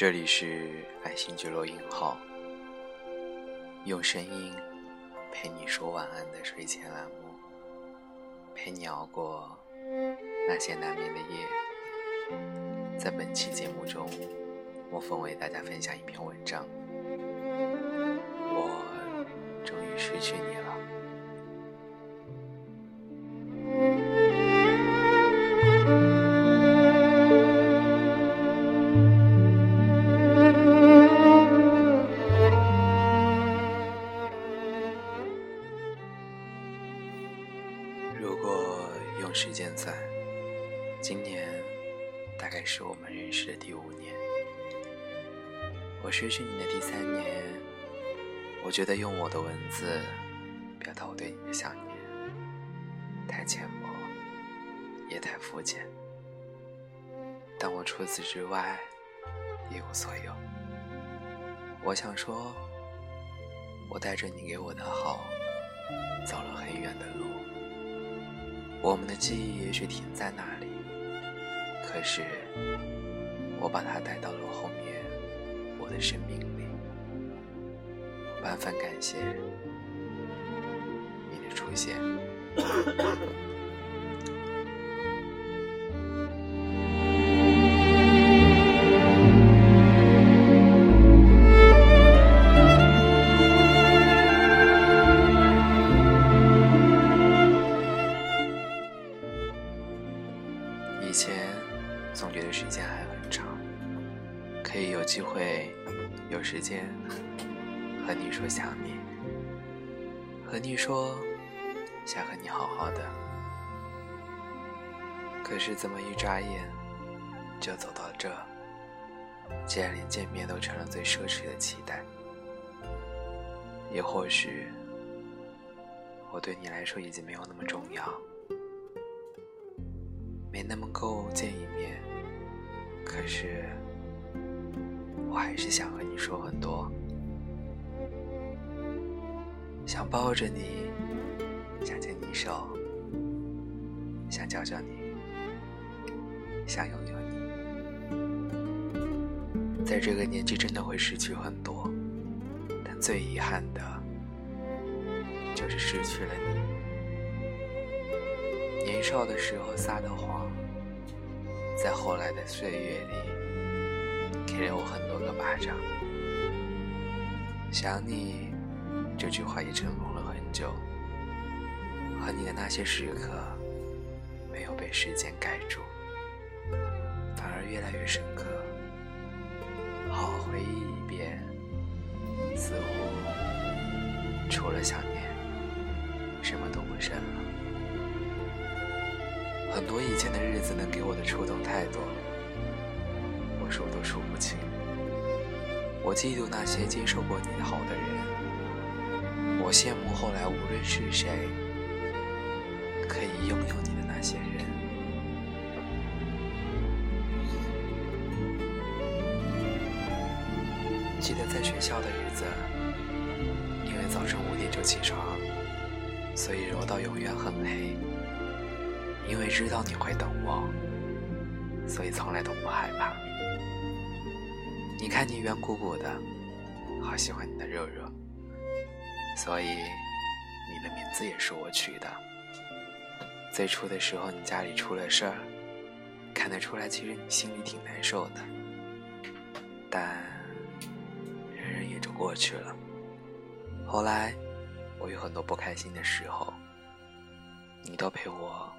这里是爱心聚落音号，用声音陪你说晚安的睡前栏目，陪你熬过那些难眠的夜。在本期节目中，莫风为大家分享一篇文章。我终于失去你了。时间算，今年大概是我们认识的第五年。我失去你的第三年，我觉得用我的文字表达我对你的想念，太浅薄，也太肤浅。但我除此之外一无所有。我想说，我带着你给我的好，走了很远的路。我们的记忆也许停在那里，可是我把它带到了后面我的生命里。万分感谢你的出现。想和你好好的。可是怎么一眨眼就走到这？竟然连见面都成了最奢侈的期待。也或许我对你来说已经没有那么重要。没那么够见一面，可是我还是想和你说很多，想抱着你，一首，想教教你，想拥有你。在这个年纪，真的会失去很多，但最遗憾的，就是失去了你。年少的时候撒的谎，在后来的岁月里，给了我很多个巴掌。想你这句话也尘封了很久，和你的那些时刻，没有被时间盖住，反而越来越深刻。好好回忆一遍，似乎除了想念，什么都不剩了。很多以前的日子能给我的触动太多，我数都数不清。我嫉妒那些接受过你好的人，我羡慕后来无论是谁拥有你的那些人。记得在学校的日子，因为早晨五点就起床，所以柔道永远很黑。因为知道你会等我，所以从来都不害怕。你看你圆鼓鼓的，好喜欢你的肉肉，所以你的名字也是我取的。最初的时候，你家里出了事儿，看得出来，其实你心里挺难受的，但忍忍也就过去了。后来我有很多不开心的时候，你都陪我。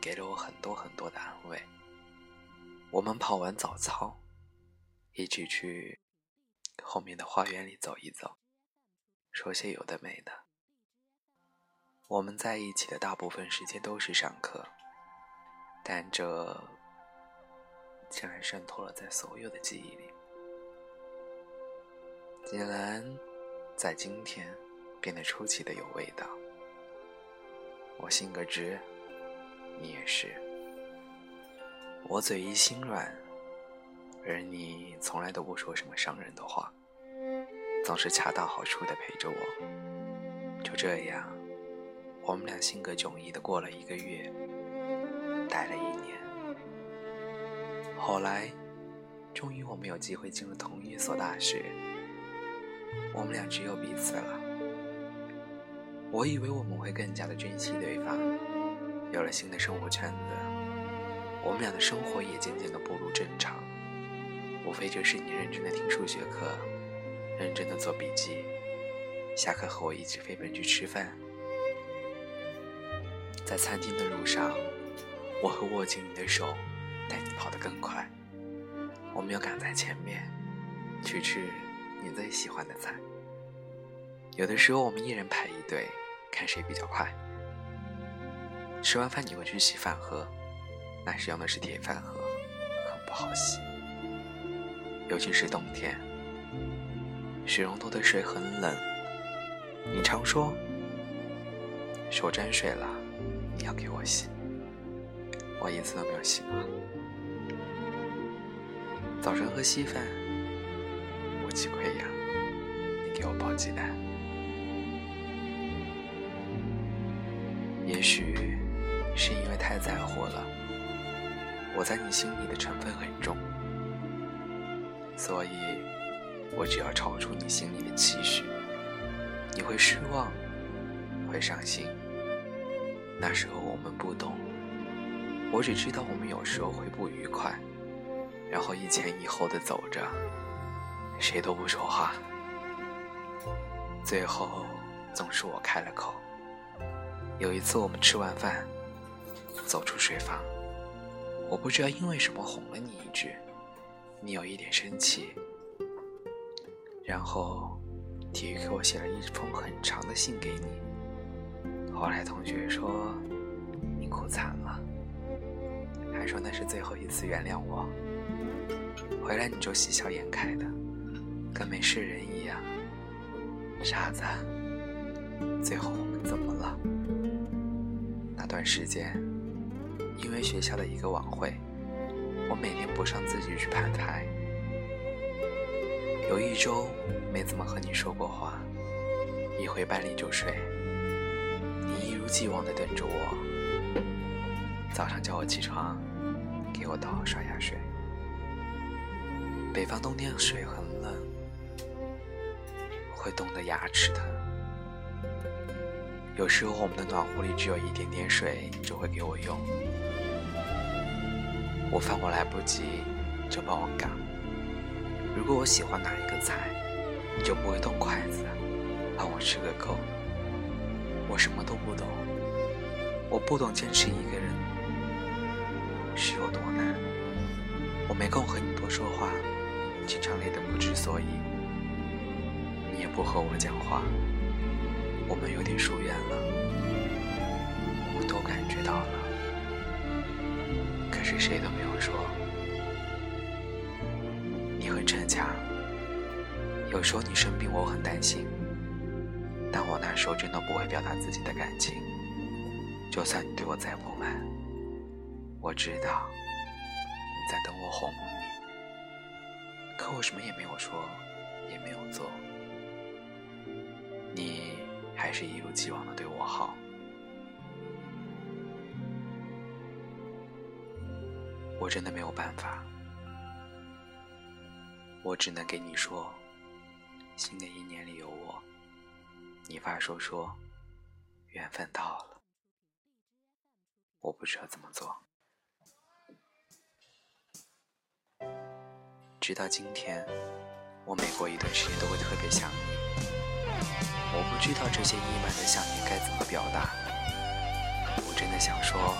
给了我很多很多的安慰。我们跑完早操，一起去后面的花园里走一走，说些有的没的。我们在一起的大部分时间都是上课，但这竟然渗透了在所有的记忆里，竟然在今天变得出奇的有味道。我性格直。你也是，我嘴一心软，而你从来都不说什么伤人的话，总是恰到好处的陪着我。就这样，我们俩性格迥异的过了一个月，待了一年。后来，终于我们有机会进入同一所大学，我们俩只有彼此了。我以为我们会更加的珍惜对方，有了新的生活圈子，我们俩的生活也渐渐的步入正常。无非就是你认真的听数学课，认真的做笔记，下课和我一起飞奔去吃饭。在餐厅的路上，我会握紧你的手，带你跑得更快。我们要赶在前面，去吃你最喜欢的菜。有的时候我们一人排一队。看谁比较快。吃完饭你会去洗饭盒，那时用的是铁饭盒，很不好洗。尤其是冬天，水龙头的水很冷。你常说手沾水了，你要给我洗，我一次都没有洗过。早晨喝稀饭，我鸡溃疡，你给我包鸡蛋。也许是因为太在乎了，我在你心里的成分很重，所以我只要超出你心里的期许，你会失望，会伤心。那时候我们不懂，我只知道我们有时候会不愉快，然后一前一后的走着，谁都不说话，最后总是我开了口。有一次，我们吃完饭，走出睡房，我不知道因为什么哄了你一句，你有一点生气，然后体育给我写了一封很长的信给你。后来同学说你哭惨了，还说那是最后一次原谅我。回来你就喜笑颜开的，跟没事人一样。傻子，最后我们怎么了？那段时间，因为学校的一个晚会，我每天不上自习去排台，有一周没怎么和你说过话，一回班里就睡，一如既往的等着我，早上叫我起床，给我倒好刷牙水。北方冬天水很冷，会冻得牙齿疼。有时候我们的暖壶里只有一点点水，就会给我用。我饭我来不及，就帮我赶。如果我喜欢哪一个菜，你就不会动筷子，帮我吃个够。我什么都不懂，我不懂坚持一个人是有多难。我没空和你多说话，经常累得不知所以。你也不和我讲话。我们有点疏远了，我都感觉到了，可是谁都没有说。你很逞强，有时候你生病我很担心，但我那时候真的不会表达自己的感情。就算你对我再不满，我知道你在等我哄你，可我什么也没有说，也没有做。你。还是一如既往的对我好，我真的没有办法，我只能给你说，新的一年里有我，你发说说，缘分到了，我不知道怎么做，直到今天，我每过一段时间都会特别想你。我不知道这些溢满的想念该怎么表达。我真的想说，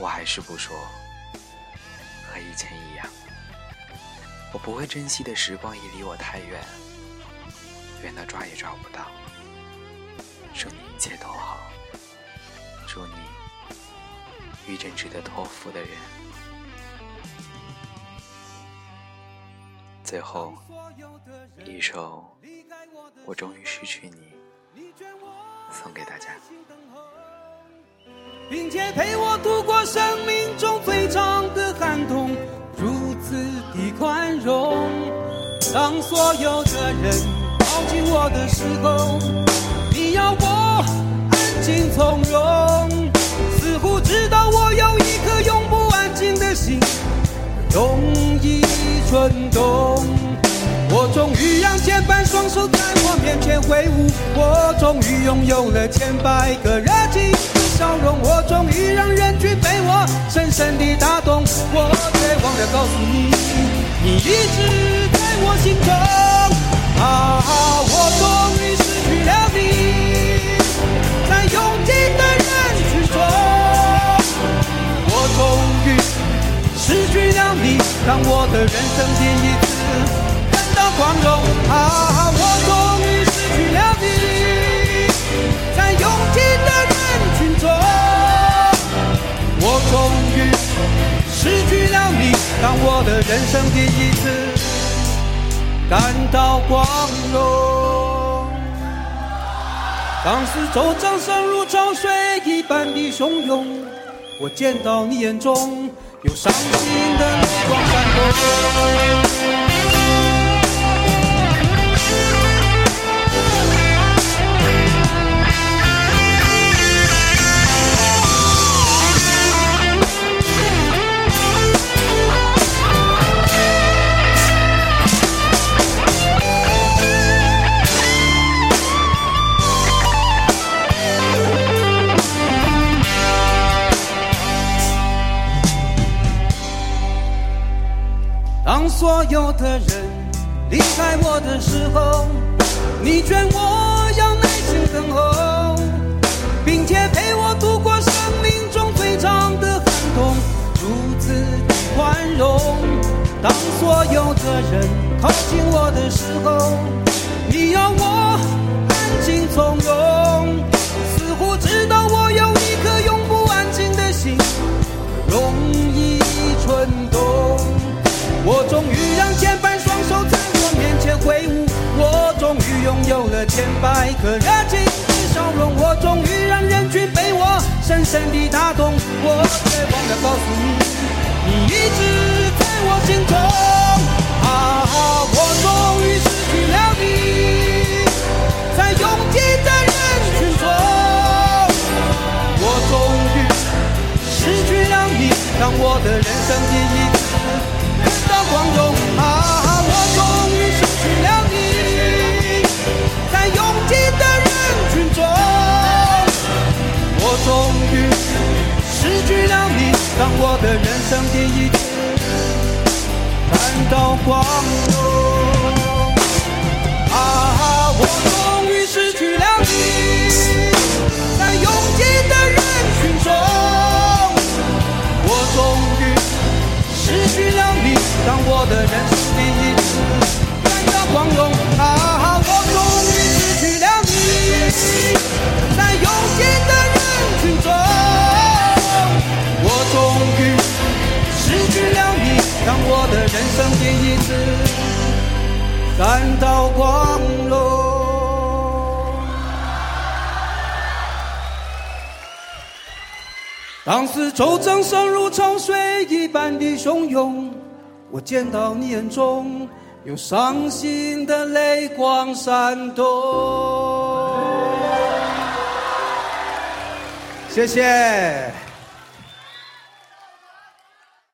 我还是不说，和以前一样。我不会珍惜的时光已离我太远，远到抓也抓不到。祝你一切都好，祝你遇见值得托付的人。最后。一首《我终于失去你》送给大家，并且陪我度过生命中最长的寒冬，如此的宽容。当所有的人我的时候，你要我安静从容，似乎知道我有一颗永不安静的心。容易蠢动。我终于让千百双手在我面前挥舞，我终于拥有了千百个热情的笑容，我终于让人群被我深深地打动。我却忘了告诉你，你一直在我心中。啊，我终于失去了你，在拥挤的人群中，我终于失去了你，当我的人生第一次感到。光荣啊！我终于失去了你，在拥挤的人群中，我终于失去了你，当我的人生第一次感到光荣。当四周掌声如潮水一般的汹涌，我见到你眼中有伤心的泪光闪动。的人离开我的时候，你劝我要耐心等候，并且陪我度过生命中最长的寒冬，如此的宽容。当所有的人靠近我的时候，你要我安静从容，似乎知道我有一颗永不安静的心，容易蠢动。我终于让千百双手在我面前挥舞，我终于拥有了千百颗热情的笑容，我终于让人群被我深深地打动，我却忘了告诉你，你一直在我心中。啊，我终于失去了你，在拥挤的人群中，我终于失去了你，当我的人生第一次。光荣啊！我终于失去了你，在拥挤的人群中，我终于失去了你，当我的人生第一次感到光荣第一次感到光荣，当四周掌声如潮水一般的汹涌。我见到你眼中有伤心的泪光闪动，谢谢。